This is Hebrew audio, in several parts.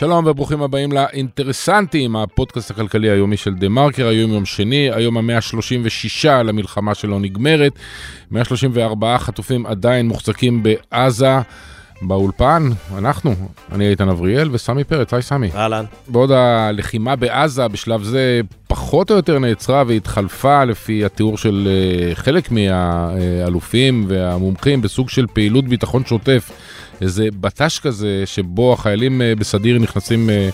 שלום וברוכים הבאים לאינטרסנטים, הפודקאסט הכלכלי היומי של דה מרקר, היום יום שני, היום המאה ה-36 למלחמה שלא נגמרת, 134 חטופים עדיין מוחזקים בעזה. באולפן, אנחנו, אני איתן אבריאל וסמי פרץ, היי סמי. אהלן. בעוד הלחימה בעזה בשלב זה פחות או יותר נעצרה והתחלפה לפי התיאור של אה, חלק מהאלופים והמומחים בסוג של פעילות ביטחון שוטף. איזה בט"ש כזה שבו החיילים אה, בסדיר נכנסים אה,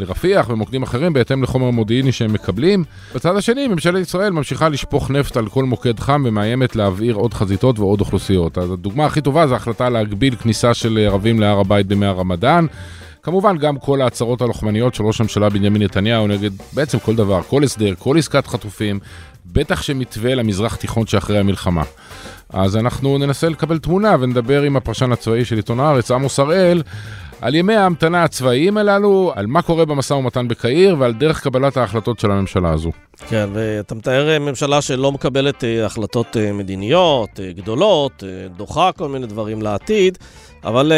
לרפיח ומוקדים אחרים בהתאם לחומר מודיעיני שהם מקבלים. בצד השני, ממשלת ישראל ממשיכה לשפוך נפט על כל מוקד חם ומאיימת להבעיר עוד חזיתות ועוד אוכלוסיות. אז הדוגמה הכי טובה זה החלטה להגביל כניסה של ערבים להר הבית בימי הרמדאן. כמובן גם כל ההצהרות הלוחמניות של ראש הממשלה בנימין נתניהו נגד בעצם כל דבר, כל הסדר, כל עסקת חטופים, בטח שמתווה למזרח תיכון שאחרי המלחמה. אז אנחנו ננסה לקבל תמונה ונדבר עם הפרשן הצבאי של עיתון הארץ, עמוס הראל, על ימי ההמתנה הצבאיים הללו, על מה קורה במשא ומתן בקהיר ועל דרך קבלת ההחלטות של הממשלה הזו. כן, ואתה מתאר ממשלה שלא מקבלת אה, החלטות אה, מדיניות אה, גדולות, דוחה כל מיני דברים לעתיד, אבל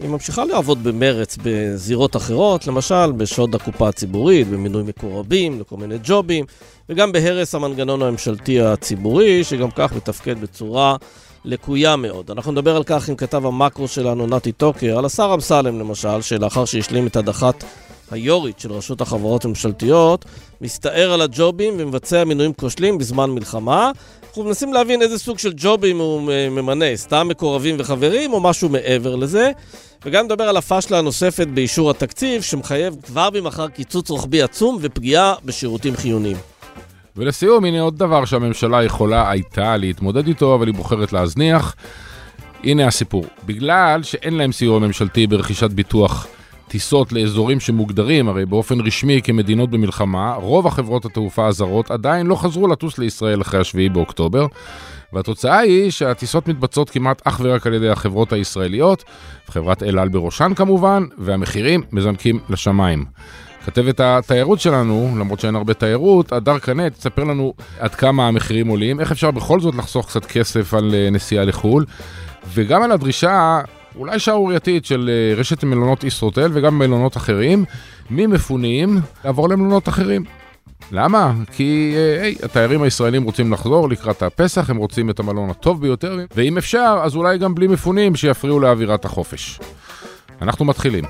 היא ממשיכה לעבוד במרץ בזירות אחרות, למשל בשוד הקופה הציבורית, במינוי מקורבים לכל מיני ג'ובים, וגם בהרס המנגנון הממשלתי הציבורי, שגם כך מתפקד בצורה... לקויה מאוד. אנחנו נדבר על כך עם כתב המקרו שלנו, נתי טוקר, על השר אמסלם למשל, שלאחר שהשלים את הדחת היורית של רשות החברות הממשלתיות, מסתער על הג'ובים ומבצע מינויים כושלים בזמן מלחמה. אנחנו מנסים להבין איזה סוג של ג'ובים הוא ממנה, סתם מקורבים וחברים או משהו מעבר לזה. וגם נדבר על הפאשלה הנוספת באישור התקציב, שמחייב כבר ממחר קיצוץ רוחבי עצום ופגיעה בשירותים חיוניים. ולסיום, הנה עוד דבר שהממשלה יכולה הייתה להתמודד איתו, אבל היא בוחרת להזניח. הנה הסיפור. בגלל שאין להם סיוע ממשלתי ברכישת ביטוח טיסות לאזורים שמוגדרים הרי באופן רשמי כמדינות במלחמה, רוב החברות התעופה הזרות עדיין לא חזרו לטוס לישראל אחרי השביעי באוקטובר, והתוצאה היא שהטיסות מתבצעות כמעט אך ורק על ידי החברות הישראליות, חברת אל על בראשן כמובן, והמחירים מזנקים לשמיים. כתבת התיירות שלנו, למרות שאין הרבה תיירות, הדר קנה, תספר לנו עד כמה המחירים עולים, איך אפשר בכל זאת לחסוך קצת כסף על אה, נסיעה לחו"ל, וגם על הדרישה אולי שערורייתית של אה, רשת מלונות ישרוטל וגם מלונות אחרים, ממפונים לעבור למלונות אחרים. למה? כי אה, היי, התיירים הישראלים רוצים לחזור לקראת הפסח, הם רוצים את המלון הטוב ביותר, ואם אפשר, אז אולי גם בלי מפונים שיפריעו לאווירת החופש. אנחנו מתחילים.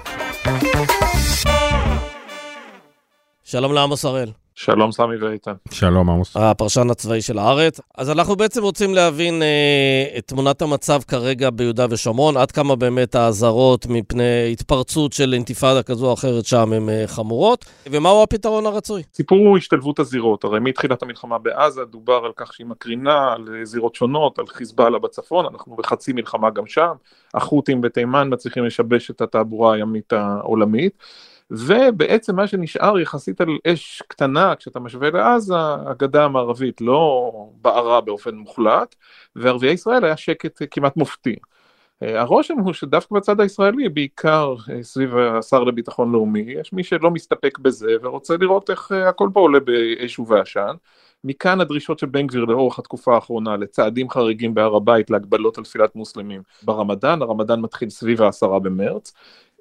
שלום לעמוס הראל. שלום סמי ואיתן. שלום עמוס. הפרשן הצבאי של הארץ. אז אנחנו בעצם רוצים להבין אה, את תמונת המצב כרגע ביהודה ושומרון, עד כמה באמת האזהרות מפני התפרצות של אינתיפאדה כזו או אחרת שם הן אה, חמורות, ומהו הפתרון הרצוי? סיפור הוא השתלבות הזירות, הרי מתחילת המלחמה בעזה דובר על כך שהיא מקרינה על זירות שונות, על חיזבאללה בצפון, אנחנו בחצי מלחמה גם שם, החות'ים בתימן מצליחים לשבש את התעבורה הימית העולמית. ובעצם מה שנשאר יחסית על אש קטנה כשאתה משווה לעזה, הגדה המערבית לא בערה באופן מוחלט, וערביי ישראל היה שקט כמעט מופתי. אה, הרושם הוא שדווקא בצד הישראלי, בעיקר אה, סביב השר לביטחון לאומי, יש מי שלא מסתפק בזה ורוצה לראות איך אה, הכל פה עולה באש ובעשן. מכאן הדרישות של בן גביר לאורך התקופה האחרונה לצעדים חריגים בהר הבית להגבלות על תפילת מוסלמים ברמדאן, הרמדאן מתחיל סביב העשרה במרץ,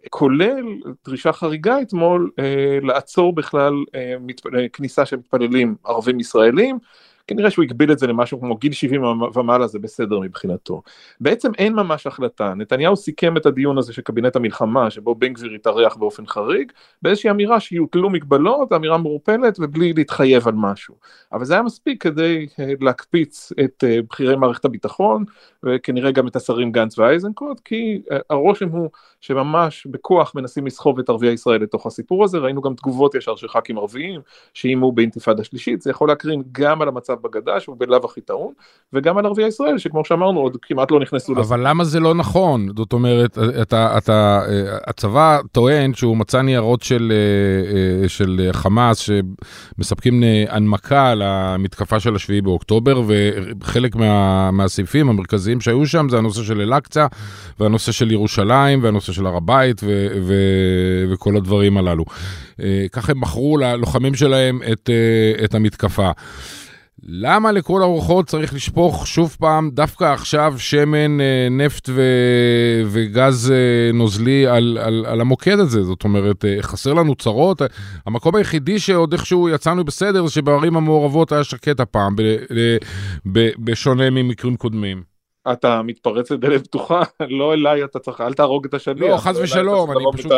כולל דרישה חריגה אתמול אה, לעצור בכלל אה. אה, כניסה של מתפללים ערבים ישראלים כנראה שהוא הגביל את זה למשהו כמו גיל 70 ומעלה זה בסדר מבחינתו. בעצם אין ממש החלטה, נתניהו סיכם את הדיון הזה של קבינט המלחמה שבו בן גביר התארח באופן חריג באיזושהי אמירה שיוטלו מגבלות, אמירה מעורפלת ובלי להתחייב על משהו. אבל זה היה מספיק כדי אה, להקפיץ את בכירי מערכת הביטחון וכנראה גם את השרים גנץ ואייזנקוט כי הרושם הוא שממש בכוח מנסים לסחוב את ערביי ישראל לתוך הסיפור הזה, ראינו גם תגובות ישר של ח"כים ערביים שאיימו באינתיפאדה שלישית, זה יכול להקרין גם על המצב בגדה שהוא בלאו הכי טעון, וגם על ערביי ישראל שכמו שאמרנו עוד כמעט לא נכנסו לזה. אבל למה זה לא נכון? זאת אומרת, אתה, אתה, הצבא טוען שהוא מצא ניירות של, אה, של חמאס שמספקים הנמקה למתקפה של השביעי באוקטובר, וחלק מה, מהסעיפים המרכזיים שהיו שם זה הנושא של אל-אקצא, והנושא של ירושלים, והנושא של הר הבית ו- ו- וכל הדברים הללו. אה, ככה הם מכרו ללוחמים שלהם את, אה, את המתקפה. למה לכל הרוחות צריך לשפוך שוב פעם, דווקא עכשיו, שמן, אה, נפט ו... וגז נוזלי על, על, על המוקד הזה? זאת אומרת, חסר לנו צרות? המקום היחידי שעוד איכשהו יצאנו בסדר זה שבערים המעורבות היה שקט הפעם, ב... ב... בשונה ממקרים קודמים. אתה מתפרץ לדלת פתוחה, לא אליי אתה צריך, אל תהרוג את השליח. לא, חס ושלום, אני פשוט...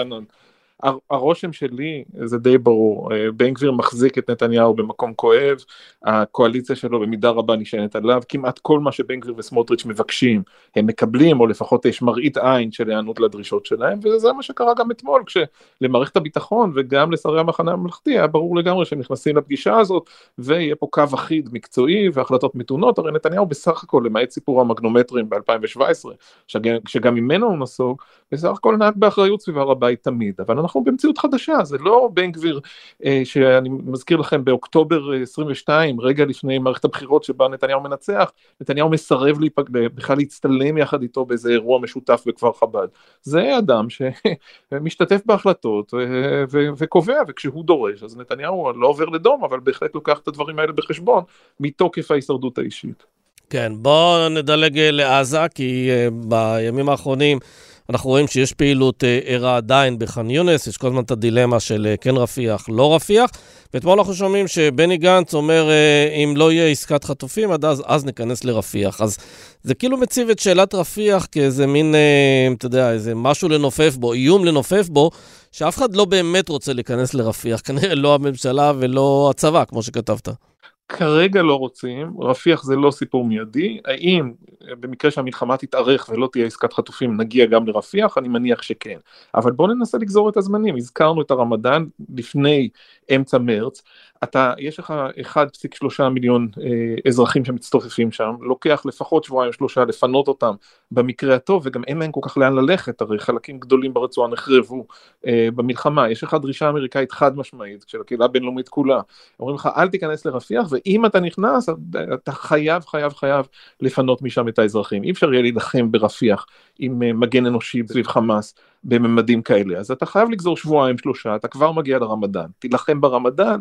הרושם שלי זה די ברור, אה, בן גביר מחזיק את נתניהו במקום כואב, הקואליציה שלו במידה רבה נשענת עליו, כמעט כל מה שבן גביר וסמוטריץ' מבקשים הם מקבלים, או לפחות יש מראית עין של היענות לדרישות שלהם, וזה מה שקרה גם אתמול, כשלמערכת הביטחון וגם לשרי המחנה הממלכתי היה ברור לגמרי שהם נכנסים לפגישה הזאת, ויהיה פה קו אחיד מקצועי והחלטות מתונות, הרי נתניהו בסך הכל, למעט סיפור המגנומטרים ב-2017, שגם ממנו הוא נסוג, בסך הכל נהג באחריות סביב הר תמיד, אבל אנחנו במציאות חדשה, זה לא בן גביר אה, שאני מזכיר לכם באוקטובר 22, רגע לפני מערכת הבחירות שבה נתניהו מנצח, נתניהו מסרב להיפג... בכלל להצטלם יחד איתו באיזה אירוע משותף בכפר חב"ד. זה אדם שמשתתף בהחלטות ו... ו... וקובע, וכשהוא דורש, אז נתניהו לא עובר לדום, אבל בהחלט לוקח את הדברים האלה בחשבון, מתוקף ההישרדות האישית. כן, בואו נדלג לעזה, כי בימים האחרונים אנחנו רואים שיש פעילות אה, ערה עדיין בח'אן יונס, יש כל הזמן את הדילמה של אה, כן רפיח, לא רפיח. ואתמול אנחנו שומעים שבני גנץ אומר, אה, אם לא יהיה עסקת חטופים, עד אז, אז ניכנס לרפיח. אז זה כאילו מציב את שאלת רפיח כאיזה מין, אתה יודע, איזה משהו לנופף בו, איום לנופף בו, שאף אחד לא באמת רוצה להיכנס לרפיח, כנראה לא הממשלה ולא הצבא, כמו שכתבת. כרגע לא רוצים, רפיח זה לא סיפור מיידי, האם במקרה שהמלחמה תתארך ולא תהיה עסקת חטופים נגיע גם לרפיח? אני מניח שכן. אבל בואו ננסה לגזור את הזמנים, הזכרנו את הרמדאן לפני אמצע מרץ, אתה, יש לך 1.3 מיליון אה, אזרחים שמצטופפים שם, לוקח לפחות שבועיים שלושה לפנות אותם במקרה הטוב, וגם אין להם כל כך לאן ללכת, הרי חלקים גדולים ברצועה נחרבו אה, במלחמה, יש לך דרישה אמריקאית חד משמעית של הקהילה הבינלאומית כולה, אומרים לך אל תיכנס לרפיח, ואם אתה נכנס, אתה חייב חייב חייב לפנות משם את האזרחים, אי אפשר יהיה להילחם ברפיח עם אה, מגן אנושי סביב חמאס בממדים כאלה, אז אתה חייב לגזור שבועיים שלושה, אתה כבר מגיע לרמדאן, תילחם ברמדאן,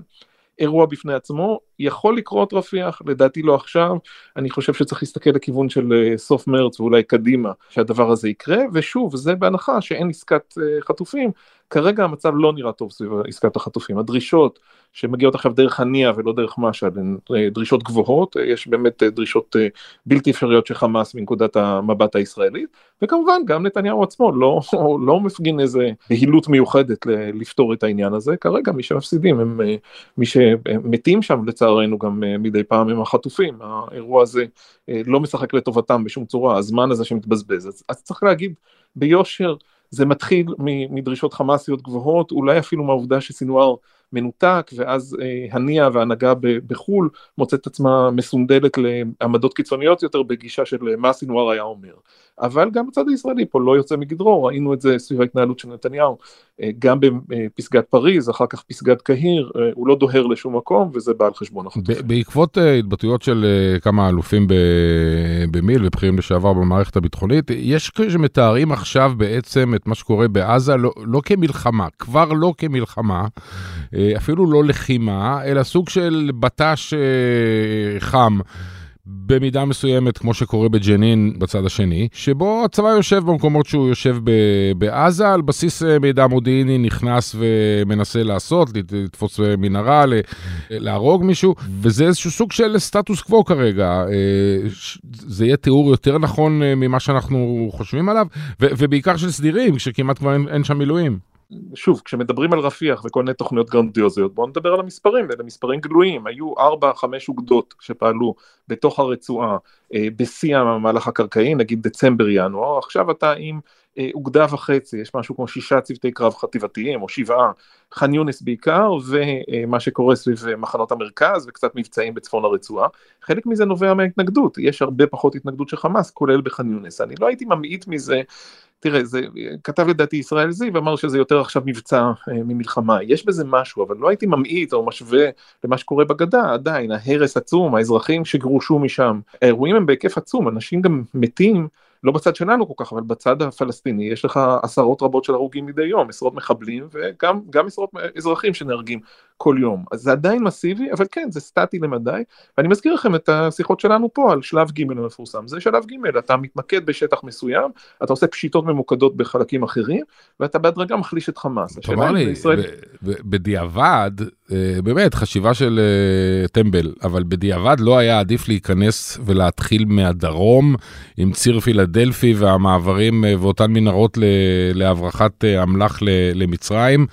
אירוע בפני עצמו, יכול לקרות רפיח, לדעתי לא עכשיו, אני חושב שצריך להסתכל לכיוון של אה, סוף מרץ ואולי קדימה שהדבר הזה יקרה, ושוב, זה בהנחה שאין עסקת אה, חטופים, כרגע המצב לא נראה טוב סביב עסקת החטופים, הדרישות שמגיעות עכשיו דרך הנייה ולא דרך מש"א, הן אה, דרישות גבוהות, יש באמת דרישות בלתי אפשריות של חמאס מנקודת המבט הישראלית, וכמובן גם נתניהו עצמו לא, לא מפגין איזה בהילות מיוחדת לפתור את העניין הזה, כרגע מי שמפסידים הם מי שמתים שם לצערנו גם אה, מדי פעם עם החטופים, האירוע הזה אה, לא משחק לטובתם בשום צורה, הזמן הזה שמתבזבז, אז, אז צריך להגיד ביושר, זה מתחיל מדרישות חמאסיות גבוהות, אולי אפילו מהעובדה שסינואר מנותק, ואז אה, הנייה וההנהגה בחו"ל מוצאת עצמה מסונדלת לעמדות קיצוניות יותר בגישה של מה סינואר היה אומר. אבל גם בצד הישראלי פה לא יוצא מגדרו, ראינו את זה סביב ההתנהלות של נתניהו, אה, גם בפסגת פריז, אחר כך פסגת קהיר, אה, הוא לא דוהר לשום מקום וזה בא על חשבון החטופים. בעקבות אה, התבטאויות של כמה אלופים במיל ובכירים לשעבר במערכת הביטחונית, יש כאלה שמתארים עכשיו בעצם את מה שקורה בעזה לא, לא כמלחמה, כבר לא כמלחמה, אפילו לא לחימה, אלא סוג של בט"ש חם. במידה מסוימת, כמו שקורה בג'נין בצד השני, שבו הצבא יושב במקומות שהוא יושב בעזה, על בסיס אה, מידע מודיעיני נכנס ומנסה לעשות, לתפוס אה, מנהרה, להרוג מישהו, וזה איזשהו סוג של סטטוס קוו כרגע. אה, זה יהיה תיאור יותר נכון ממה שאנחנו חושבים עליו, ובעיקר של סדירים, כשכמעט כבר אין, אין שם מילואים. שוב, כשמדברים על רפיח וכל מיני תוכניות גרנדיוזיות, בואו נדבר על המספרים, ואלה מספרים גלויים, היו 4-5 אוגדות שפעלו בתוך הרצועה בשיא המהלך הקרקעי, נגיד דצמבר-ינואר, עכשיו אתה עם אה, אוגדה וחצי, יש משהו כמו שישה צוותי קרב חטיבתיים, או שבעה, ח'אן יונס בעיקר, ומה שקורה סביב מחנות המרכז, וקצת מבצעים בצפון הרצועה. חלק מזה נובע מההתנגדות, יש הרבה פחות התנגדות של חמאס, כולל בח'אן יונס. אני לא הייתי ממעיט מזה תראה, זה כתב לדעתי ישראל זיו, אמר שזה יותר עכשיו מבצע אה, ממלחמה. יש בזה משהו, אבל לא הייתי ממעיט או משווה למה שקורה בגדה, עדיין, ההרס עצום, האזרחים שגורשו משם. האירועים הם בהיקף עצום, אנשים גם מתים. לא בצד שלנו כל כך, אבל בצד הפלסטיני יש לך עשרות רבות של הרוגים מדי יום, עשרות מחבלים וגם עשרות אזרחים שנהרגים כל יום. אז זה עדיין מסיבי, אבל כן, זה סטטי למדי. ואני מזכיר לכם את השיחות שלנו פה על שלב ג' המפורסם. זה שלב ג', אתה מתמקד בשטח מסוים, אתה עושה פשיטות ממוקדות בחלקים אחרים, ואתה בהדרגה מחליש את חמאס. תאמר לי, ישראל... בדיעבד, באמת, חשיבה של אה, טמבל, אבל בדיעבד לא היה עדיף להיכנס ולהתחיל מהדרום עם ציר פילדלפי והמעברים אה, ואותן מנהרות להברחת אמל"ח למצרים,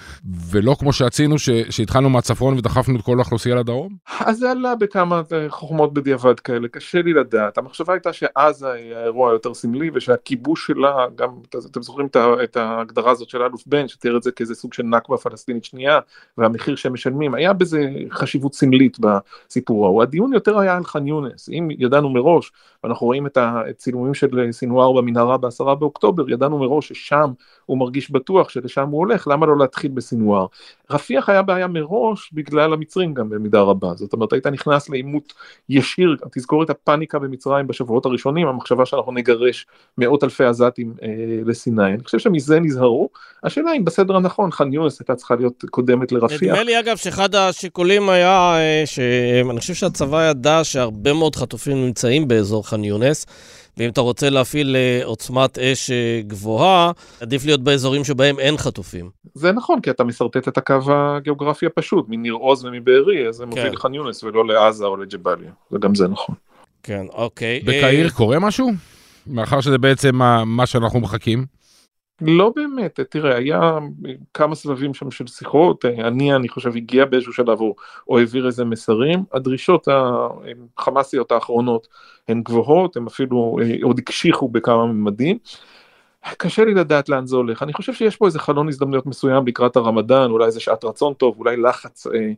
ולא כמו שעשינו, שהתחלנו מהצפון ודחפנו את כל האוכלוסייה לדרום? אז זה עלה בכמה חוכמות בדיעבד כאלה, קשה לי לדעת. המחשבה הייתה שעזה היא האירוע היותר סמלי ושהכיבוש שלה, גם אתם זוכרים את ההגדרה הזאת של אלוף בן, שתיאר את זה כאיזה סוג של נכבה פלסטינית שנייה, והמחיר שהם משלמים, היה בזה חשיבות סמלית בסיפור ההוא. הדיון יותר היה על ח'אן יונס, אם ידענו מראש, ואנחנו רואים את הצילומים של סינואר במנהרה בעשרה באוקטובר, ידענו מראש ששם הוא מרגיש בטוח שלשם הוא הולך, למה לא להתחיל בסינואר? רפיח היה בעיה מראש בגלל המצרים גם במידה רבה, זאת אומרת היית נכנס לעימות ישיר, תזכור את הפאניקה במצרים בשבועות הראשונים, המחשבה שאנחנו נגרש מאות אלפי עזתים אה, לסיני, אני חושב שמזה נזהרו, השאלה אם בסדר הנכון, ח'אן יונס הייתה צריכה להיות קודמת לרפיח. נדמה לי אגב שאחד השיקולים היה, אה, שאני חושב שהצבא ידע שהרבה מאוד חטופים נמצאים באזור ח'אן יונס. ואם אתה רוצה להפעיל אה, עוצמת אש אה, גבוהה, עדיף להיות באזורים שבהם אין חטופים. זה נכון, כי אתה משרטט את הקו הגיאוגרפי הפשוט, מניר עוז ומבארי, אז זה מוביל כן. לח'אן יונס ולא לעזה או לג'באליה, וגם זה נכון. כן, אוקיי. בקהיר קורה משהו? מאחר שזה בעצם מה שאנחנו מחכים. לא באמת, תראה, היה כמה סבבים שם של שיחות, אני, אני חושב, הגיע באיזשהו שלב או, או העביר איזה מסרים, הדרישות החמאסיות האחרונות הן גבוהות, הן אפילו אה, עוד הקשיחו בכמה ממדים. קשה לי לדעת לאן זה הולך, אני חושב שיש פה איזה חלון הזדמנויות מסוים לקראת הרמדאן, אולי איזה שעת רצון טוב, אולי לחץ אה,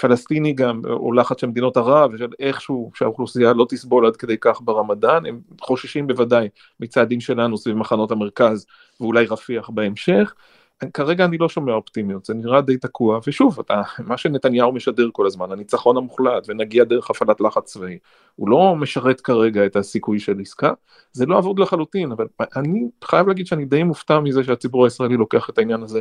פלסטיני גם, או לחץ של מדינות ערב, ושל איכשהו שהאוכלוסייה לא תסבול עד כדי כך ברמדאן, הם חוששים בוודאי מצעדים שלנו סביב מחנות המרכז, ואולי רפיח בהמשך. כרגע אני לא שומע אופטימיות, זה נראה די תקוע, ושוב, אתה, מה שנתניהו משדר כל הזמן, הניצחון המוחלט, ונגיע דרך הפעלת לחץ צבאי, הוא לא משרת כרגע את הסיכוי של עסקה, זה לא אבוד לחלוטין, אבל אני חייב להגיד שאני די מופתע מזה שהציבור הישראלי לוקח את העניין הזה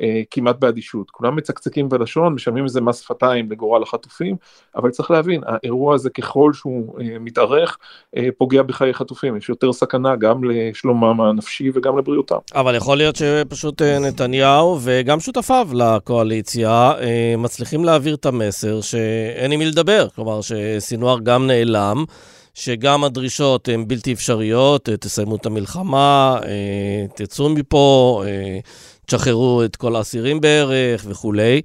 אה, כמעט באדישות. כולם מצקצקים בלשון, משלמים איזה מס שפתיים לגורל החטופים, אבל צריך להבין, האירוע הזה ככל שהוא אה, מתארך, אה, פוגע בחיי חטופים, יש יותר סכנה גם לשלומם הנפשי וגם לבריאותם. אבל יכול להיות שפשוט אה, נתניהו וגם שותפיו לקואליציה אה, מצליחים להעביר את המסר שאין עם מי לדבר, כלומר שסינואר גם נעלם. שגם הדרישות הן בלתי אפשריות, אה, תסיימו את המלחמה, אה, תצאו מפה, אה, תשחררו את כל האסירים בערך וכולי.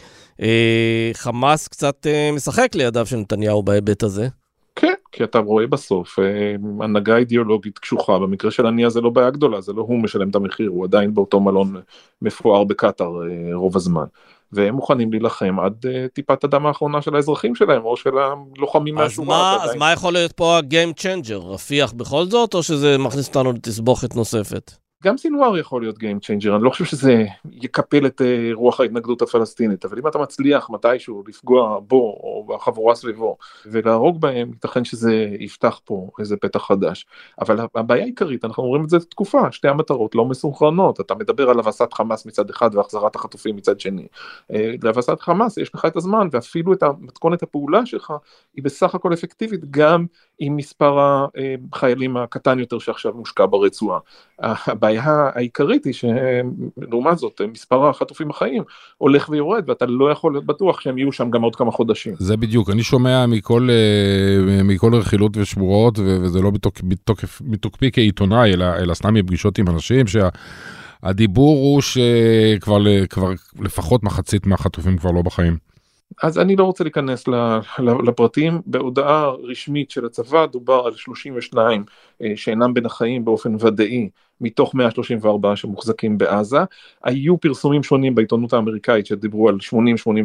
חמאס קצת משחק לידיו של נתניהו בהיבט הזה. כן, כי אתה רואה בסוף הנהגה אידיאולוגית קשוחה, במקרה של הנייה זה לא בעיה גדולה, זה לא הוא משלם את המחיר, הוא עדיין באותו מלון מפואר בקטאר רוב הזמן. והם מוכנים להילחם עד uh, טיפת הדם האחרונה של האזרחים שלהם, או של הלוחמים מהשורה. אז מה יכול להיות פה ה-game changer? רפיח בכל זאת, או שזה מכניס אותנו לתסבוכת נוספת? גם סינואר יכול להיות Game Changer, אני לא חושב שזה יקפל את אה, רוח ההתנגדות הפלסטינית, אבל אם אתה מצליח מתישהו לפגוע בו או בחבורה סביבו ולהרוג בהם, ייתכן שזה יפתח פה איזה פתח חדש. אבל הבעיה העיקרית, אנחנו רואים את זה תקופה, שתי המטרות לא מסונכרנות, אתה מדבר על הבסת חמאס מצד אחד והחזרת החטופים מצד שני. אה, להבסת חמאס יש לך את הזמן ואפילו את מתכונת הפעולה שלך היא בסך הכל אפקטיבית גם עם מספר החיילים הקטן יותר שעכשיו מושקע ברצועה. הבעיה העיקרית היא שלעומת זאת מספר החטופים החיים הולך ויורד ואתה לא יכול להיות בטוח שהם יהיו שם גם עוד כמה חודשים. זה בדיוק, אני שומע מכל, אה, מכל רכילות ושמורות וזה לא מתוקפי כעיתונאי אלא, אלא סתם מפגישות עם אנשים שהדיבור הוא שכבר לפחות מחצית מהחטופים כבר לא בחיים. אז אני לא רוצה להיכנס לפרטים, בהודעה רשמית של הצבא דובר על 32 אה, שאינם בין החיים באופן ודאי מתוך 134 שמוחזקים בעזה, היו פרסומים שונים בעיתונות האמריקאית שדיברו על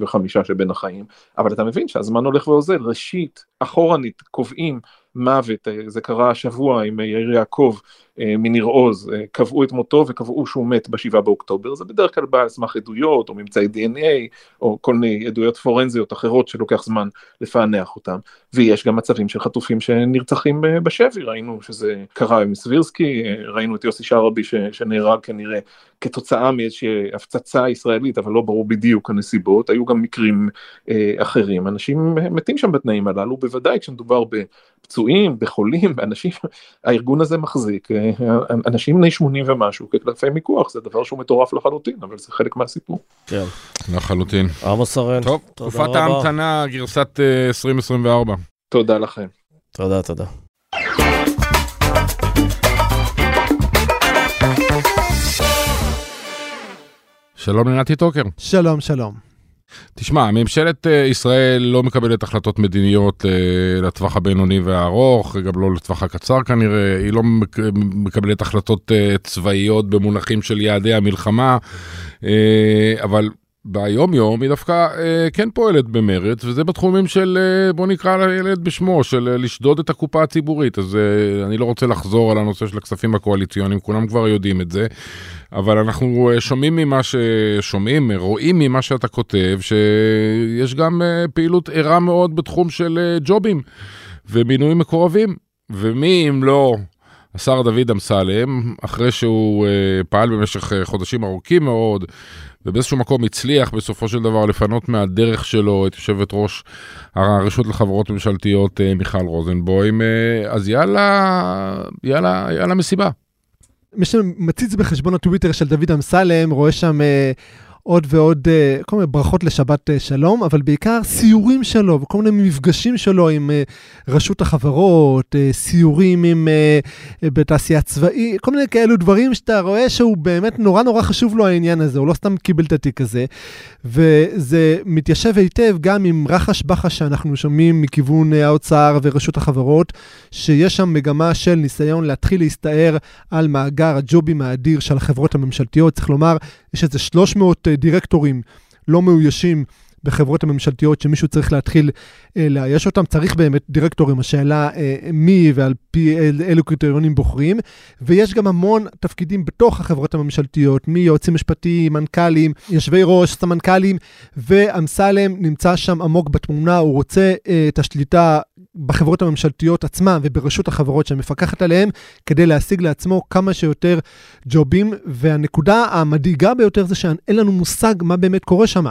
80-85 שבין החיים, אבל אתה מבין שהזמן הולך ואוזל, ראשית, אחורנית, קובעים מוות, זה קרה השבוע עם יאיר יעקב מניר עוז, קבעו את מותו וקבעו שהוא מת בשבעה באוקטובר, זה בדרך כלל בא על סמך עדויות או ממצאי DNA או כל מיני עדויות פורנזיות אחרות שלוקח זמן לפענח אותם, ויש גם מצבים של חטופים שנרצחים בשבי, ראינו שזה קרה עם סבירסקי, ראינו את יוסי שרעבי שנהרג כנראה כתוצאה מאיזושהי הפצצה ישראלית, אבל לא ברור בדיוק הנסיבות, היו גם מקרים אה, אחרים, אנשים מתים שם בתנאים הללו, בוודאי כשמדובר בפצועים, בחולים, באנשים, הארגון הזה מחזיק אה, אנשים בני 80 ומשהו כקלפי מיקוח, זה דבר שהוא מטורף לחלוטין, אבל זה חלק מהסיפור. כן. לחלוטין. עמוס ארן, טוב, תקופת ההמתנה, גרסת 2024. אה, תודה לכם. תודה, תודה. שלום לנתי טוקר. שלום, שלום. תשמע, ממשלת אה, ישראל לא מקבלת החלטות מדיניות אה, לטווח הבינוני והארוך, גם לא לטווח הקצר כנראה, היא לא מקבלת החלטות אה, צבאיות במונחים של יעדי המלחמה, אבל ביום יום היא דווקא אה, כן פועלת במרץ, וזה בתחומים של, אה, בוא נקרא לילד בשמו, של אה, לשדוד את הקופה הציבורית. אז אה, אני לא רוצה לחזור על הנושא של הכספים הקואליציוניים, כולם כבר יודעים את זה, אבל אנחנו אה, שומעים ממה ששומעים, רואים ממה שאתה כותב, שיש גם אה, פעילות ערה מאוד בתחום של אה, ג'ובים ומינוי מקורבים, ומי אם לא... השר דוד אמסלם, אחרי שהוא אה, פעל במשך אה, חודשים ארוכים מאוד, ובאיזשהו מקום הצליח בסופו של דבר לפנות מהדרך שלו את יושבת ראש הרשות לחברות ממשלתיות אה, מיכל רוזנבוים, אה, אז יאללה, יאללה, יאללה מסיבה. מי שמציץ בחשבון הטוויטר של דוד אמסלם, רואה שם... אה, עוד ועוד, אה, כל מיני ברכות לשבת אה, שלום, אבל בעיקר סיורים שלו וכל מיני מפגשים שלו עם אה, רשות החברות, סיורים עם, בתעשייה צבאית, כל מיני כאלו דברים שאתה רואה שהוא באמת נורא נורא חשוב לו העניין הזה, הוא לא סתם קיבל את התיק הזה. וזה מתיישב היטב גם עם רחש בחש שאנחנו שומעים מכיוון האוצר ורשות החברות, שיש שם מגמה של ניסיון להתחיל להסתער על מאגר הג'ובים האדיר של החברות הממשלתיות. צריך לומר, יש איזה 300 דירקטורים לא מאוישים בחברות הממשלתיות שמישהו צריך להתחיל אה, לאייש אותם. צריך באמת דירקטורים, השאלה אה, מי ועל פי אל, אילו קריטריונים בוחרים. ויש גם המון תפקידים בתוך החברות הממשלתיות, מיועצים משפטיים, מנכ"לים, יושבי ראש, סמנכ"לים, ואמסלם נמצא שם עמוק בתמונה, הוא רוצה אה, את השליטה בחברות הממשלתיות עצמן וברשות החברות שמפקחת עליהן, כדי להשיג לעצמו כמה שיותר ג'ובים. והנקודה המדאיגה ביותר זה שאין לנו מושג מה באמת קורה שם.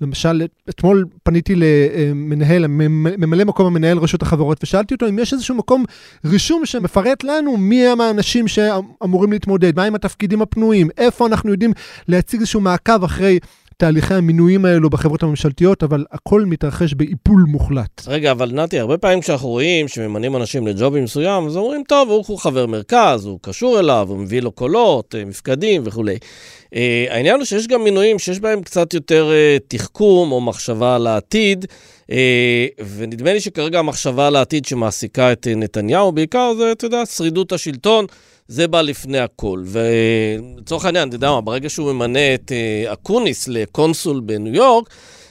למשל, אתמול פניתי למנהל, ממלא מקום המנהל רשות החברות, ושאלתי אותו אם יש איזשהו מקום רישום שמפרט לנו מי הם האנשים שאמורים להתמודד, מהם התפקידים הפנויים, איפה אנחנו יודעים להציג איזשהו מעקב אחרי תהליכי המינויים האלו בחברות הממשלתיות, אבל הכל מתרחש באיפול מוחלט. רגע, אבל נתי, הרבה פעמים כשאנחנו רואים שממנים אנשים לג'ובים מסוים, אז אומרים, טוב, הוא חבר מרכז, הוא קשור אליו, הוא מביא לו קולות, אה, מפקדים וכולי. אה, העניין הוא שיש גם מינויים שיש בהם קצת יותר אה, תחכום או מחשבה על העתיד, אה, ונדמה לי שכרגע המחשבה על העתיד שמעסיקה את אה, נתניהו, בעיקר זה, אתה יודע, שרידות השלטון. זה בא לפני הכל. ולצורך העניין, אתה יודע מה, ברגע שהוא ממנה את אה, אקוניס לקונסול בניו יורק,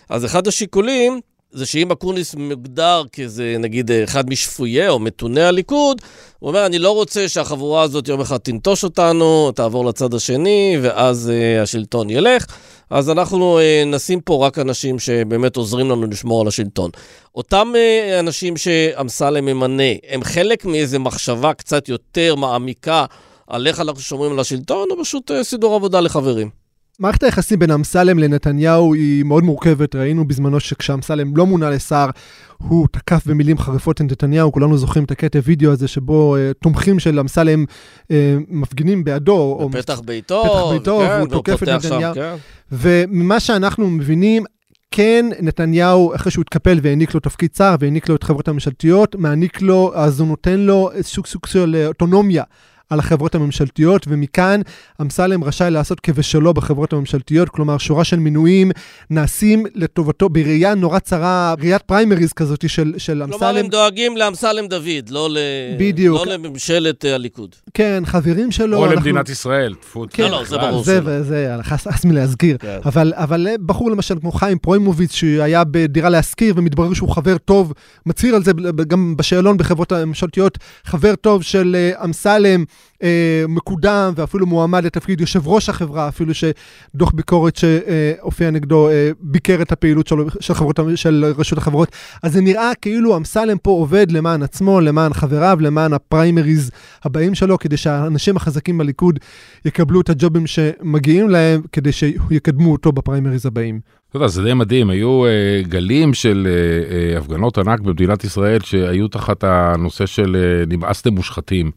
אז אחד השיקולים זה שאם אקוניס מוגדר כאיזה, נגיד, אחד משפויי או מתוני הליכוד, הוא אומר, אני לא רוצה שהחבורה הזאת יום אחד תנטוש אותנו, תעבור לצד השני, ואז uh, השלטון ילך. אז אנחנו uh, נשים פה רק אנשים שבאמת עוזרים לנו לשמור על השלטון. אותם uh, אנשים שאמסלם ממנה, הם חלק מאיזו מחשבה קצת יותר מעמיקה על איך אנחנו שומרים על השלטון, או פשוט uh, סידור עבודה לחברים? מערכת היחסים בין אמסלם לנתניהו היא מאוד מורכבת. ראינו בזמנו שכשאמסלם לא מונה לשר, הוא תקף במילים חריפות את נתניהו. כולנו זוכרים את הקטע וידאו הזה שבו uh, תומכים של אמסלם uh, מפגינים בעדו. בפתח ביתו. פתח ביתו, כן, והוא תוקף את נתניהו. שם, כן. וממה שאנחנו מבינים, כן, נתניהו, אחרי שהוא התקפל והעניק לו תפקיד שר והעניק לו את חברות הממשלתיות, מעניק לו, אז הוא נותן לו איזשהו סוג של אוטונומיה על החברות הממשלתיות, ומכאן אמסלם רשאי לעשות כבשלו בחברות הממשלתיות, כלומר שורה של מינויים נעשים לטובתו בראייה נורא צרה, ראיית פריימריז כזאת של, של אמסלם. כלומר, הם דואגים לאמסלם דוד, לא, ל... בדיוק. לא לממשלת אה, הליכוד. כן, חברים שלו. או אנחנו... למדינת ישראל, טפו כן, לא, לא, זה ברור זה, שלא. וזה, הס מלהסגיר. כן. אבל, אבל בחור למשל כמו חיים פרוימוביץ, שהיה בדירה להשכיר, ומתברר שהוא חבר טוב, מצהיר על זה גם בשאלון בחברות הממשלתיות, חבר טוב של אה, אמסלם, אה, מקודם ואפילו מועמד לתפקיד יושב ראש החברה, אפילו שדוח ביקורת שהופיע נגדו אה, ביקר את הפעילות של, של, חברות, של רשות החברות. אז זה נראה כאילו אמסלם פה עובד למען עצמו, למען חבריו, למען הפריימריז הבאים שלו, כדי שהאנשים החזקים בליכוד יקבלו את הג'ובים שמגיעים להם, כדי שיקדמו אותו בפריימריז הבאים. אתה יודע, זה די מדהים, היו אה, גלים של אה, אה, הפגנות ענק במדינת ישראל שהיו תחת הנושא של אה, נמאסתם מושחתים.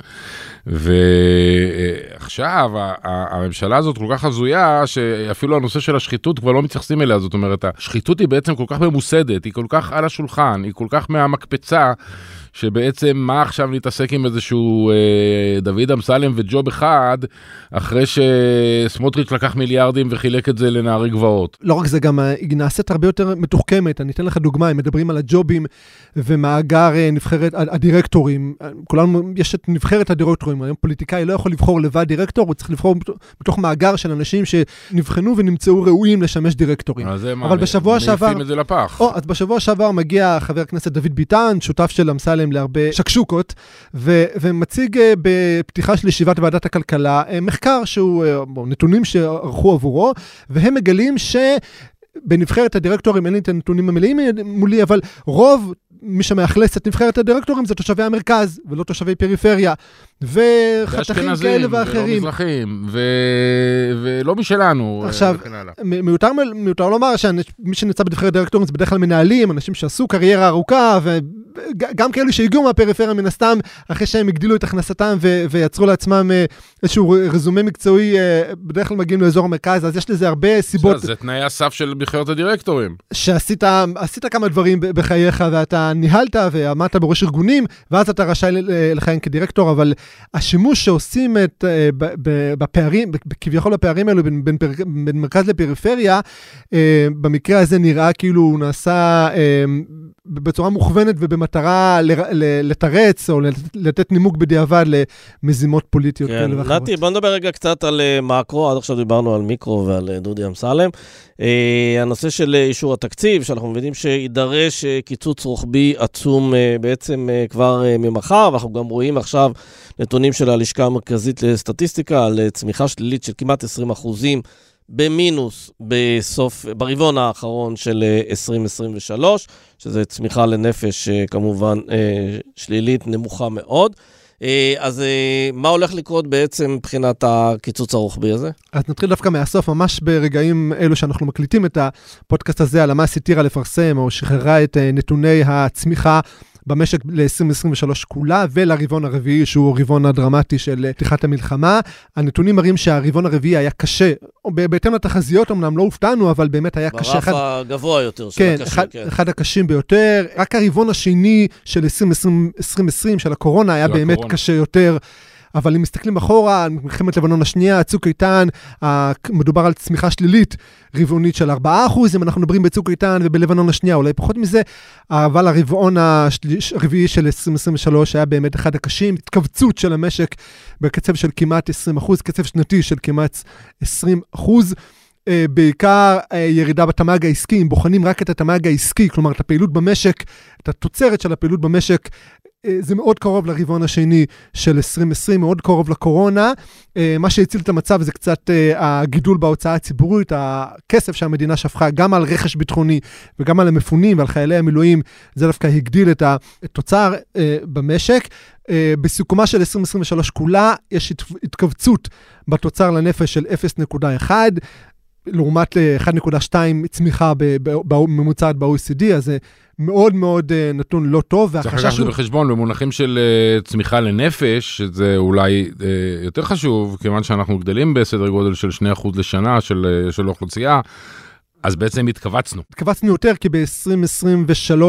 ועכשיו הממשלה הזאת כל כך הזויה, שאפילו הנושא של השחיתות כבר לא מתייחסים אליה, זאת אומרת, השחיתות היא בעצם כל כך ממוסדת, היא כל כך על השולחן, היא כל כך מהמקפצה. שבעצם מה עכשיו להתעסק עם איזשהו אה, דוד אמסלם וג'וב אחד, אחרי שסמוטריץ' לקח מיליארדים וחילק את זה לנערי גבעות. לא רק זה, גם היא נעשית הרבה יותר מתוחכמת. אני אתן לך דוגמה, אם מדברים על הג'ובים ומאגר אה, נבחרת הדירקטורים, כולנו, יש את נבחרת הדירקטורים, היום פוליטיקאי לא יכול לבחור לבד דירקטור, הוא צריך לבחור בתוך מאגר של אנשים שנבחנו ונמצאו ראויים לשמש דירקטורים. אבל מה, בשבוע שעבר... מעיפים את זה לפח. או, אז בשבוע שעבר מגיע חבר הכנסת דוד ביטן, שותף של אמסלם להרבה שקשוקות, ו- ומציג uh, בפתיחה של ישיבת ועדת הכלכלה uh, מחקר שהוא, uh, נתונים שערכו עבורו, והם מגלים ש... בנבחרת הדירקטורים, אין לי את הנתונים המלאים מולי, אבל רוב מי שמאכלס את נבחרת הדירקטורים זה תושבי המרכז, ולא תושבי פריפריה. וחתכים כאלה ואחרים. ולא מזרחים, ו... ולא משלנו. עכשיו, מיותר, מיותר לומר שמי שנמצא בנבחרת דירקטורים זה בדרך כלל מנהלים, אנשים שעשו קריירה ארוכה, וגם כאלו שהגיעו מהפריפריה מן הסתם, אחרי שהם הגדילו את הכנסתם ו... ויצרו לעצמם אה, איזשהו רזומה מקצועי, אה, בדרך כלל מגיעים לאזור המרכז, אז יש לזה הרבה סיבות. זה תנאי הסף של נבחרת הדירקטורים. שעשית כמה דברים בחייך, ואתה ניהלת ועמדת בראש ארגונים, ואז אתה רשאי לכהן כדירקטור, אבל השימוש שעושים את, uh, בפערים, כביכול הפערים האלו בין, בין, בין מרכז לפריפריה, uh, במקרה הזה נראה כאילו הוא נעשה uh, בצורה מוכוונת ובמטרה לתרץ או לתת נימוק בדיעבד למזימות פוליטיות כן, כאלה ואחרות. נתי, בוא נדבר רגע קצת על מקרו, עד עכשיו דיברנו על מיקרו ועל דודי אמסלם. Uh, הנושא של אישור התקציב, שאנחנו מבינים שיידרש uh, קיצוץ רוחבי עצום בעצם כבר ממחר, ואנחנו גם רואים עכשיו נתונים של הלשכה המרכזית לסטטיסטיקה על צמיחה שלילית של כמעט 20 אחוזים במינוס בסוף, ברבעון האחרון של 2023, שזה צמיחה לנפש כמובן שלילית נמוכה מאוד. אז מה הולך לקרות בעצם מבחינת הקיצוץ הרוחבי הזה? אז נתחיל דווקא מהסוף, ממש ברגעים אלו שאנחנו מקליטים את הפודקאסט הזה, הלמ"ס התירה לפרסם או שחררה את נתוני הצמיחה במשק ל-2023 כולה, ולרבעון הרביעי, שהוא הרבעון הדרמטי של פתיחת המלחמה. הנתונים מראים שהרבעון הרביעי היה קשה, בהתאם לתחזיות אמנם לא הופתענו, אבל באמת היה קשה. ברף הגבוה יותר של כן, הקשה, אחד, כן. אחד הקשים ביותר. רק הרבעון השני של 2020, 2020 של הקורונה היה באמת הקורונה. קשה יותר. אבל אם מסתכלים אחורה, מלחמת לבנון השנייה, צוק איתן, מדובר על צמיחה שלילית רבעונית של 4%, אם אנחנו מדברים בצוק איתן ובלבנון השנייה, אולי פחות מזה, אבל הרבעון הרביעי של 2023 היה באמת אחד הקשים, התכווצות של המשק בקצב של כמעט 20%, קצב שנתי של כמעט 20%. בעיקר ירידה בתמ"ג העסקי, אם בוחנים רק את התמ"ג העסקי, כלומר את הפעילות במשק, את התוצרת של הפעילות במשק, זה מאוד קרוב לרבעון השני של 2020, מאוד קרוב לקורונה. מה שהציל את המצב זה קצת הגידול בהוצאה הציבורית, הכסף שהמדינה שפכה גם על רכש ביטחוני וגם על המפונים ועל חיילי המילואים, זה דווקא הגדיל את התוצר במשק. בסיכומה של 2023 כולה יש התכווצות בתוצר לנפש של 0.1. לעומת 1.2 צמיחה ממוצעת ב-OECD, אז מאוד מאוד נתון לא טוב. צריך לקחת את זה בחשבון במונחים של צמיחה לנפש, שזה אולי יותר חשוב, כיוון שאנחנו גדלים בסדר גודל של 2% לשנה של, של אוכלוסייה. אז בעצם התכווצנו. התכווצנו יותר, כי ב-2023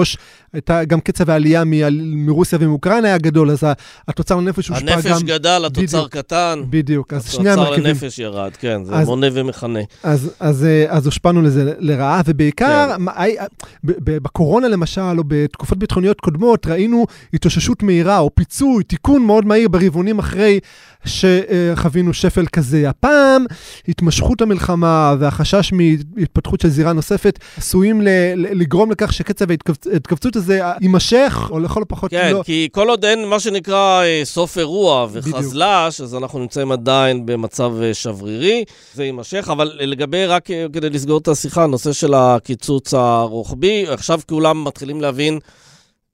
הייתה גם קצב העלייה מ- מרוסיה ומאוקראינה היה גדול, אז התוצר לנפש הושפע גם... הנפש גדל, התוצר בדיוק. קטן. בדיוק, אז שני התוצר המרכיבים. לנפש ירד, כן, זה אז- מונה ומכנה. אז, אז, אה, אז הושפענו לזה לרעה, ובעיקר, כן. מה- הי- ב- ב- בקורונה למשל, או בתקופות ביטחוניות קודמות, ראינו התאוששות מהירה, או פיצוי, תיקון מאוד מהיר ברבעונים אחרי שחווינו שפל כזה. הפעם, התמשכות המלחמה והחשש מהתפתחות של זירה נוספת עשויים לגרום לכך שקצב ההתכווצות הזה יימשך, או לכל הפחות כן, לא... כי כל עוד אין מה שנקרא אה, סוף אירוע וחזל"ש, אז אנחנו נמצאים עדיין במצב אה, שברירי, זה יימשך, אבל לגבי, רק אה, כדי לסגור את השיחה, הנושא של הקיצוץ הרוחבי, עכשיו כולם מתחילים להבין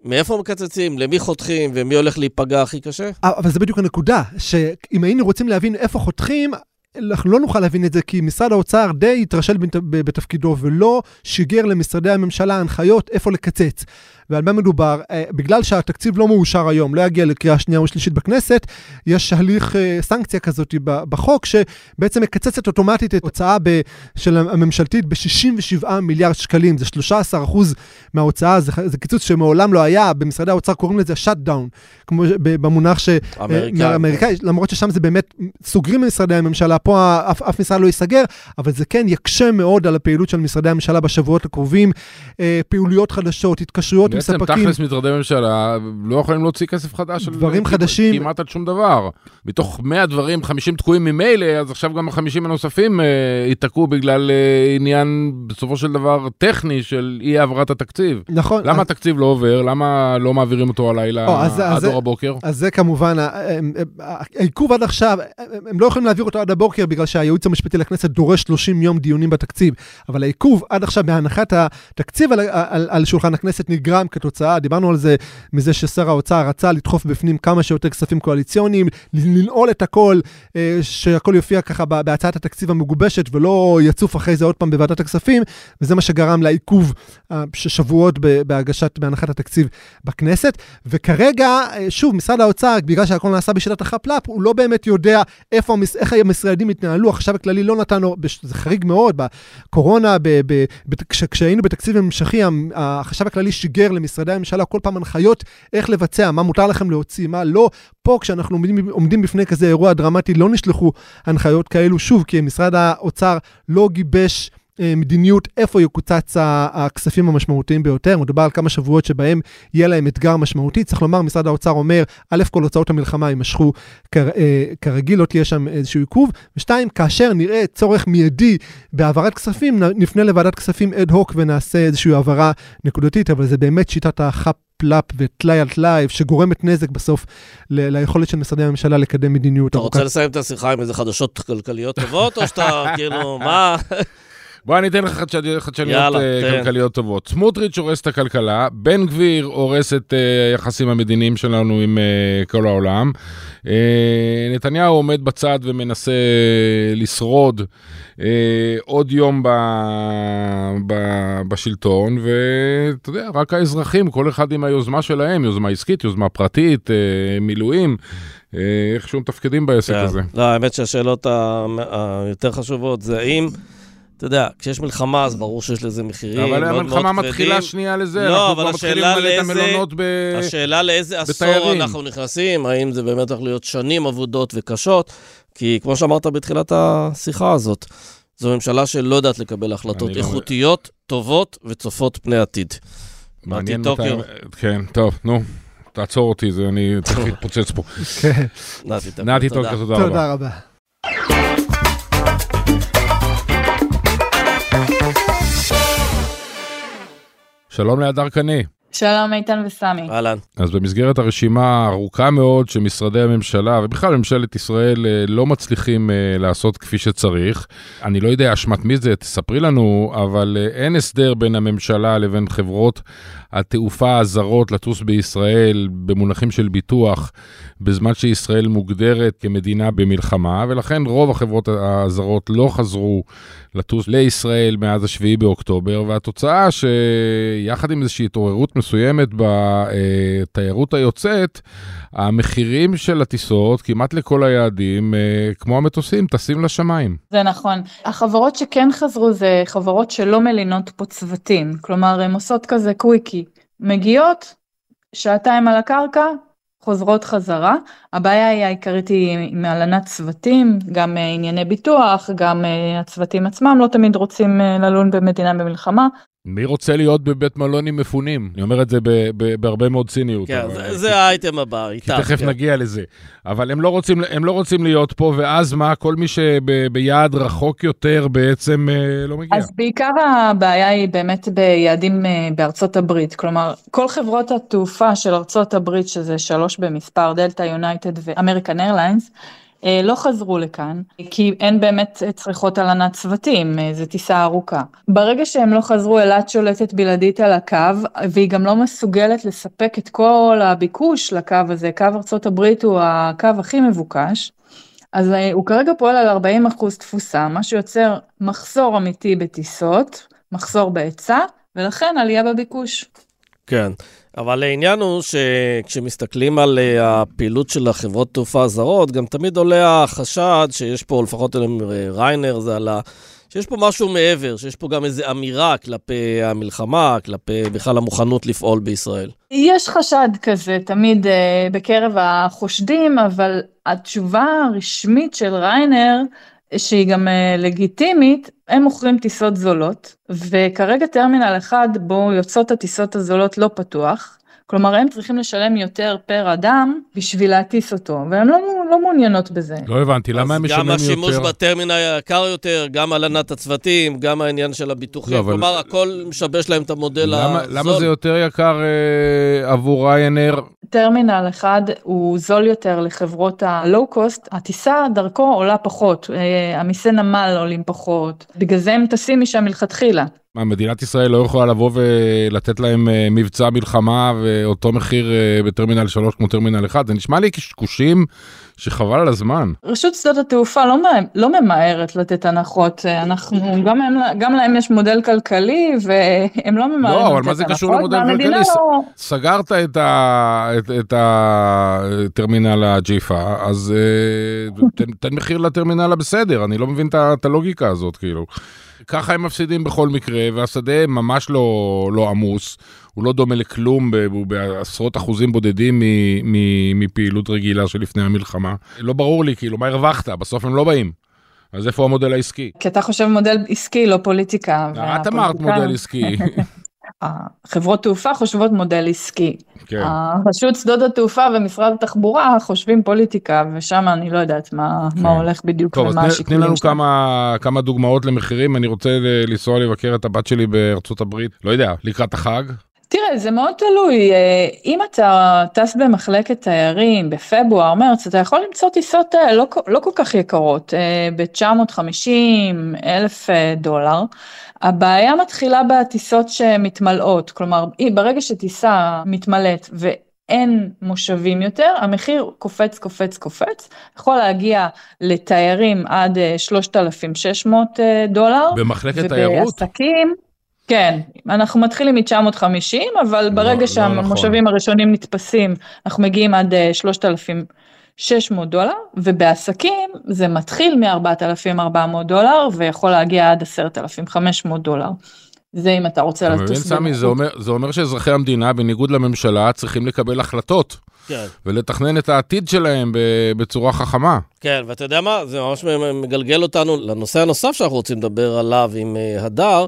מאיפה מקצצים, למי חותכים ומי הולך להיפגע הכי קשה. אבל זה בדיוק הנקודה, שאם היינו רוצים להבין איפה חותכים, לא נוכל להבין את זה, כי משרד האוצר די התרשל בתפקידו ולא שיגר למשרדי הממשלה הנחיות איפה לקצץ. ועל מה מדובר? אה, בגלל שהתקציב לא מאושר היום, לא יגיע לקריאה שנייה ושלישית בכנסת, יש הליך אה, סנקציה כזאת בחוק, שבעצם מקצצת אוטומטית את הוצאה ב- של הממשלתית ב-67 מיליארד שקלים, זה 13 אחוז מההוצאה, זה, זה קיצוץ שמעולם לא היה, במשרדי האוצר קוראים לזה shut down, כמו במונח ש... אמריקאי. אה, אמריקאי, למרות ששם זה באמת, סוגרים משרדי הממשלה, פה אף, אף משרד לא ייסגר, אבל זה כן יקשה מאוד על הפעילות של משרדי הממשלה בשבועות הקרובים. אה, פעילויות חדשות, התקשרויות עם בעצם ספקים. תכלס משרדי ממשלה לא יכולים להוציא כסף חדש. על- דברים כמעט- חדשים. כמעט על שום דבר. מתוך 100 דברים, 50 תקועים ממילא, אז עכשיו גם ה-50 הנוספים אה, ייתקעו בגלל אה, עניין, בסופו של דבר, טכני של אי העברת התקציב. נכון. למה אז- התקציב לא עובר? למה לא מעבירים אותו הלילה או, אז- עד אז- אור הבוקר? אז זה כמובן, ה- הם- הם- העיכוב עד עכשיו, הם לא יכולים להעביר אותו עד הבוקר בגלל שהייעוץ המשפטי לכנסת דורש 30 יום דיונים בתקציב, אבל העיכוב עד עכשיו בהנחת התקציב על, על, על שולחן הכנסת נגרם כתוצאה, דיברנו על זה, מזה ששר האוצר רצה לדחוף בפנים כמה שיותר כספים קואליציוניים, לנעול את הכל, אה, שהכל יופיע ככה בהצעת התקציב המגובשת ולא יצוף אחרי זה עוד פעם בוועדת הכספים, וזה מה שגרם לעיכוב אה, שבועות בהגשת, בהנחת התקציב בכנסת. וכרגע, אה, שוב, משרד האוצר, בגלל שהכל נעשה בשיטת החפל"פ, הוא לא באמת יודע איפה, איך המשרדים התנהלו. החשב הכללי לא נתן, זה חריג מאוד, בקורונה, ב, ב, ב, כש, כשהיינו בתקציב המשכי, המ- החשב הכללי שיגר למשרדי הממשלה כל פעם הנחיות איך לבצע, מה מותר לכם להוציא, מה לא. פה, כשאנחנו עומדים, עומדים בפני כזה אירוע דרמטי, לא נשלחו הנחיות כאלו, שוב, כי משרד האוצר לא גיבש... אה, מדיניות איפה יקוצץ הכספים המשמעותיים ביותר. מדובר על כמה שבועות שבהם יהיה להם אתגר משמעותי. צריך לומר, משרד האוצר אומר, א', כל הוצאות המלחמה יימשכו כר, אה, כרגיל, לא תהיה שם איזשהו עיכוב. ושתיים, כאשר נראה צורך מיידי בהעברת כספים, נפנה לוועדת כספים אד הוק ונעשה איזושהי העברה נקודתית, אבל זה באמת שיטת החאפ. פלאפ וטלאי על טלאי, שגורמת נזק בסוף ל- ליכולת של משרדי הממשלה לקדם מדיניות אתה ארוכת רוצה לסיים את השיחה עם איזה חדשות כלכליות טובות, או שאתה כאילו, מה? בוא, אני אתן לך חדשניות, אה. כלכליות טובות. סמוטריץ' הורס את הכלכלה, בן גביר הורס את אה, היחסים המדיניים שלנו עם אה, כל העולם. נתניהו עומד בצד ומנסה לשרוד עוד יום ב, ב, בשלטון, ואתה יודע, רק האזרחים, כל אחד עם היוזמה שלהם, יוזמה עסקית, יוזמה פרטית, מילואים, אה, איכשהו מתפקדים בעסק כן. הזה. לא, האמת שהשאלות היותר חשובות זה האם, אתה יודע, כשיש מלחמה אז ברור שיש לזה מחירים מאוד אבל מאוד כבדים. המלחמה מתחילה שנייה לזה, לא, אנחנו אבל כבר מתחילים למלא את המלונות ב... השאלה לאיזה עשור. אנחנו נכנסים, האם זה באמת הולך להיות שנים אבודות וקשות, כי כמו שאמרת בתחילת השיחה הזאת, זו ממשלה שלא יודעת לקבל החלטות אני לא- איכותיות, טובות וצופות פני עתיד. מעניין נתי מתי... טוקיו. כן, טוב, נו, תעצור אותי, זה אני צריך להתפוצץ פה. נתי. טוקיו, תודה רבה. תודה רבה. שלום להדר קני. שלום איתן וסמי. אהלן. אז במסגרת הרשימה הארוכה מאוד שמשרדי הממשלה, ובכלל ממשלת ישראל, אה, לא מצליחים אה, לעשות כפי שצריך. אני לא יודע אשמת מי זה, תספרי לנו, אבל אה, אין הסדר בין הממשלה לבין חברות התעופה הזרות לטוס בישראל במונחים של ביטוח, בזמן שישראל מוגדרת כמדינה במלחמה, ולכן רוב החברות הזרות לא חזרו לטוס לישראל מאז השביעי באוקטובר, והתוצאה שיחד עם איזושהי התעוררות מסוימת, בתיירות היוצאת, המחירים של הטיסות כמעט לכל היעדים, כמו המטוסים, טסים לשמיים. זה נכון. החברות שכן חזרו זה חברות שלא מלינות פה צוותים, כלומר הן עושות כזה קוויקי, מגיעות, שעתיים על הקרקע, חוזרות חזרה. הבעיה היא העיקרית היא עם הלנת צוותים, גם אה, ענייני ביטוח, גם אה, הצוותים עצמם לא תמיד רוצים אה, ללון במדינה במלחמה. מי רוצה להיות בבית מלון עם מפונים? אני אומר את זה בהרבה מאוד ציניות. כן, זה, זה האייטם הבא, איתך. כי תכף כן. נגיע לזה. אבל הם לא, רוצים, הם לא רוצים להיות פה, ואז מה? כל מי שביעד רחוק יותר בעצם אה, לא מגיע. אז בעיקר הבעיה היא באמת ביעדים אה, בארצות הברית. כלומר, כל חברות התעופה של ארצות הברית, שזה שלוש במספר, דלתא, יונייטד ואמריקן איירליינס, לא חזרו לכאן, כי אין באמת צריכות הלנת צוותים, אה, זו טיסה ארוכה. ברגע שהם לא חזרו, אילת שולטת בלעדית על הקו, והיא גם לא מסוגלת לספק את כל הביקוש לקו הזה. קו ארה"ב הוא הקו הכי מבוקש. אז אה, הוא כרגע פועל על 40% תפוסה, מה שיוצר מחסור אמיתי בטיסות, מחסור בהיצע, ולכן עלייה בביקוש. כן. אבל העניין הוא שכשמסתכלים על אה, הפעילות של החברות תעופה הזרות, גם תמיד עולה החשד שיש פה, לפחות ריינר זה עלה, שיש פה משהו מעבר, שיש פה גם איזו אמירה כלפי המלחמה, כלפי בכלל המוכנות לפעול בישראל. יש חשד כזה תמיד uh, בקרב החושדים, אבל התשובה הרשמית של ריינר, שהיא גם uh, לגיטימית, הם מוכרים טיסות זולות, וכרגע טרמינל אחד בו יוצאות הטיסות הזולות לא פתוח, כלומר הם צריכים לשלם יותר פר אדם בשביל להטיס אותו, והן לא, לא מעוניינות בזה. לא הבנתי, למה הם משלמים יותר? גם השימוש בטרמינל יקר יותר, גם הלנת הצוותים, גם העניין של הביטוחים, לא, כלומר אבל... הכל משבש להם את המודל למה, הזול. למה זה יותר יקר אה, עבור ריינאייר? טרמינל אחד הוא זול יותר לחברות הלואו-קוסט, הטיסה דרכו עולה פחות, אה, המיסי נמל עולים פחות, בגלל זה הם טסים משם מלכתחילה. מה, מדינת ישראל לא יכולה לבוא ולתת להם אה, מבצע מלחמה ואותו מחיר אה, בטרמינל 3 כמו טרמינל 1? זה נשמע לי קשקושים שחבל על הזמן. רשות שדות התעופה לא, לא ממהרת לתת הנחות, אנחנו, גם, הם, גם להם יש מודל כלכלי והם לא ממהרים לא, לתת הנחות. לא, אבל מה זה קשור למודל כלכלי? לא... סגרת את, ה, את, את הטרמינל הג'יפה, אז תן, תן מחיר לטרמינל הבסדר, אני לא מבין את הלוגיקה הזאת, כאילו. ככה הם מפסידים בכל מקרה, והשדה ממש לא, לא עמוס, הוא לא דומה לכלום, הוא בעשרות אחוזים בודדים מפעילות רגילה של לפני המלחמה. לא ברור לי, כאילו, מה הרווחת? בסוף הם לא באים. אז איפה המודל העסקי? כי אתה חושב מודל עסקי, לא פוליטיקה. את אמרת מודל עסקי. חברות תעופה חושבות מודל עסקי. כן. רשות שדות התעופה ומשרד התחבורה חושבים פוליטיקה, ושם אני לא יודעת מה, כן. מה הולך בדיוק טוב, ומה השיקולים שלהם. טוב, אז תני לנו כמה, כמה דוגמאות למחירים, אני רוצה לנסוע לבקר את הבת שלי בארצות הברית, לא יודע, לקראת החג. תראה, זה מאוד תלוי. אה, אם אתה טס במחלקת תיירים בפברואר, מרץ, אתה יכול למצוא טיסות אה, לא, לא כל כך יקרות, אה, ב-950 אלף דולר. הבעיה מתחילה בטיסות שמתמלאות, כלומר, ברגע שטיסה מתמלאת ואין מושבים יותר, המחיר קופץ, קופץ, קופץ, יכול להגיע לתיירים עד 3,600 דולר. במחלקת תיירות? ובעסקים, כן, אנחנו מתחילים מ-950, אבל לא, ברגע לא, שהמושבים נכון. הראשונים נתפסים, אנחנו מגיעים עד 3,600 דולר, ובעסקים זה מתחיל מ-4,400 דולר, ויכול להגיע עד 10,500 דולר. זה אם אתה רוצה לטוס. אתה מבין, סמי, זה אומר, זה אומר שאזרחי המדינה, בניגוד לממשלה, צריכים לקבל החלטות. כן. ולתכנן את העתיד שלהם בצורה חכמה. כן, ואתה יודע מה? זה ממש מגלגל אותנו לנושא הנוסף שאנחנו רוצים לדבר עליו עם אה, הדר.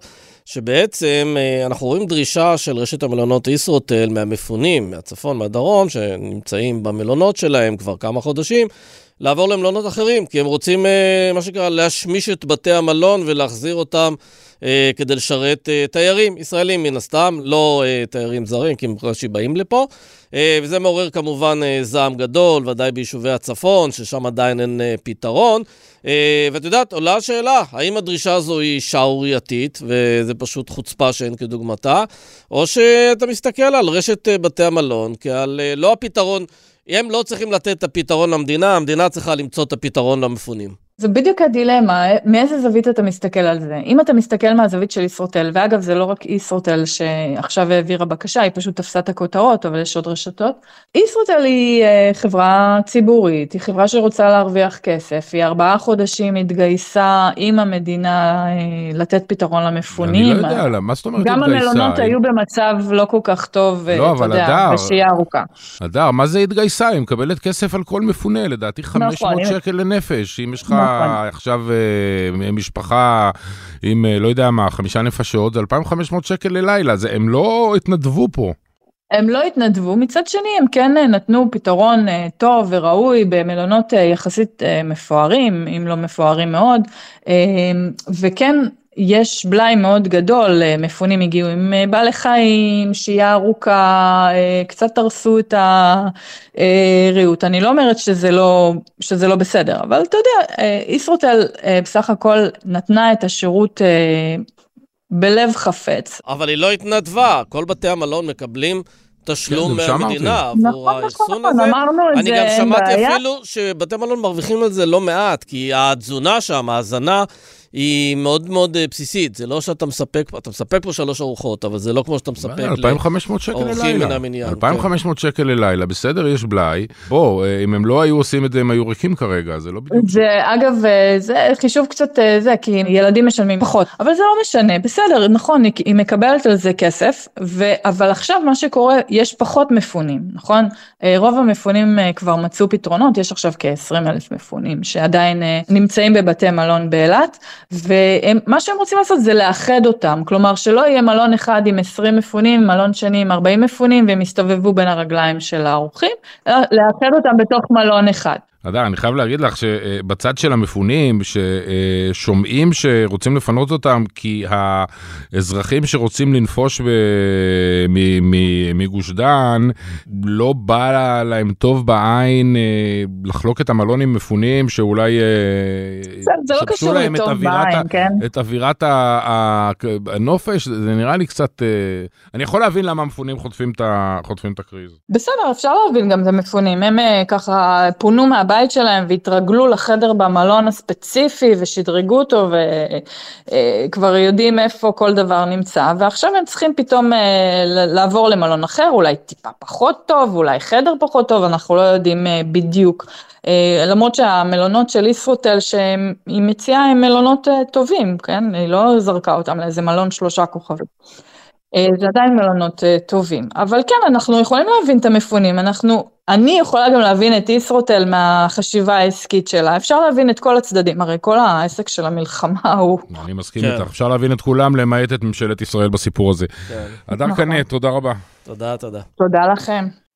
שבעצם אה, אנחנו רואים דרישה של רשת המלונות ישרוטל מהמפונים, מהצפון, מהדרום, שנמצאים במלונות שלהם כבר כמה חודשים, לעבור למלונות אחרים, כי הם רוצים, אה, מה שנקרא, להשמיש את בתי המלון ולהחזיר אותם אה, כדי לשרת תיירים ישראלים מן הסתם, לא תיירים זרים, כי הם בקושי באים לפה. אה, וזה מעורר כמובן אה, זעם גדול, ודאי ביישובי הצפון, ששם עדיין אין אה, פתרון. ואת יודעת, עולה השאלה, האם הדרישה הזו היא שערורייתית, וזה פשוט חוצפה שאין כדוגמתה, או שאתה מסתכל על רשת בתי המלון כעל לא הפתרון, הם לא צריכים לתת את הפתרון למדינה, המדינה צריכה למצוא את הפתרון למפונים. זה בדיוק הדילמה, מאיזה זווית אתה מסתכל על זה. אם אתה מסתכל מהזווית של ישרוטל, ואגב זה לא רק ישרוטל שעכשיו העבירה בקשה, היא פשוט תפסה את הכותרות, אבל יש עוד רשתות. ישרוטל היא אה, חברה ציבורית, היא חברה שרוצה להרוויח כסף, היא ארבעה חודשים התגייסה עם המדינה אה, לתת פתרון למפונים. אני לא יודע, מה זאת אומרת גם התגייסה? המלונות היו במצב לא כל כך טוב, לא, אתה יודע, הדר- בשהייה ארוכה. אדר, מה זה התגייסה? היא מקבלת כסף על כל מפונה, לדעתי 500 אם- שקל לנפש. אם יש לך נכון. עכשיו אה, משפחה עם, אה, לא יודע מה, חמישה נפשות, זה 2,500 שקל ללילה, זה- הם לא התנדבו פה. הם לא התנדבו, מצד שני הם כן אה, נתנו פתרון טוב וראוי במלונות יחסית מפוארים, אם לא מפוארים מאוד, וכן יש בלאי מאוד גדול, אה, מפונים הגיעו עם אה, בעלי חיים, שהייה ארוכה, אה, קצת הרסו את הריהוט, אני לא אומרת שזה לא, שזה לא בסדר, אבל אתה יודע, ישרוטל בסך הכל נתנה את השירות בלב חפץ, אבל היא לא התנדבה, כל בתי המלון מקבלים תשלום כן. מהמדינה עבור נכון, נכון, האחסון נכון, הזה. אני גם שמעתי. אפילו שבתי מלון מרוויחים על זה לא מעט, כי התזונה שם, ההזנה, היא מאוד מאוד אה, בסיסית. זה לא שאתה מספק, אתה מספק פה שלוש ארוחות, אבל זה לא כמו שאתה מספק ל... 2,500 שקל ללילה. המניין, 2,500 שקל ללילה, בסדר, יש בלאי. בוא, אה, אם הם לא היו עושים את זה, הם היו ריקים כרגע, זה לא בדיוק... זה אגב, אה, זה חישוב קצת זה, כי ילדים משלמים פחות, אבל זה לא משנה, בסדר, נכון, היא, מקבלת על זה כסף, ו, אבל עכשיו מה שקורה, יש פחות מפונים, נכון? רוב המפונים כבר מצאו פתרונות, יש עכשיו כ-20 אלף מפונים שעדיין נמצאים בבתי מלון באילת, ומה שהם רוצים לעשות זה לאחד אותם, כלומר שלא יהיה מלון אחד עם 20 מפונים, מלון שני עם 40 מפונים, והם יסתובבו בין הרגליים של האורחים, אלא לאחד אותם בתוך מלון אחד. אדר, אני חייב להגיד לך שבצד של המפונים, ששומעים שרוצים לפנות אותם, כי האזרחים שרוצים לנפוש ב- מ- מ- מגוש דן, לא בא להם טוב בעין אה, לחלוק את המלון עם מפונים, שאולי אה, זה- לא קשור להם את אווירת ה- בעין, כן? את אווירת ה- ה- הנופש, זה נראה לי קצת... אה, אני יכול להבין למה המפונים חוטפים את ה- חוטפים את הקריז. בסדר, אפשר להבין גם את המפונים, הם ככה פונו מהבית שלהם והתרגלו לחדר במלון הספציפי ושדרגו אותו וכבר יודעים איפה כל דבר נמצא, ועכשיו הם צריכים פתאום אה, לעבור למלון אחר, אולי טיפה פחות טוב, אולי חדר פחות טוב, אנחנו לא יודעים אה, בדיוק. אה, למרות שהמלונות של ישרוטל שהיא מציעה הם מלונות אה, טובים, כן? היא לא זרקה אותם לאיזה מלון שלושה כוכבים. אה, זה עדיין מלונות אה, טובים, אבל כן, אנחנו יכולים להבין את המפונים, אנחנו, אני יכולה גם להבין את ישרוטל מהחשיבה העסקית שלה, אפשר להבין את כל הצדדים, הרי כל העסק של המלחמה הוא, אני מסכים כן. איתך, אפשר להבין את כולם, למעט את ממשלת ישראל בסיפור הזה. כן. אדר נכון. קנה, תודה רבה. תודה, תודה. תודה לכם.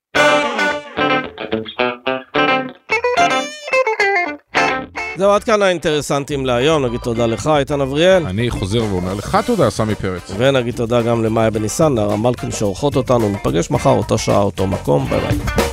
זהו, עד כאן האינטרסנטים להיום. נגיד תודה לך, איתן אבריאל. אני חוזר ואומר לך תודה, סמי פרץ. ונגיד תודה גם למאיה בניסן, נערה מלכין שעורכות אותנו. ניפגש מחר, אותה שעה, אותו מקום. ביי ביי.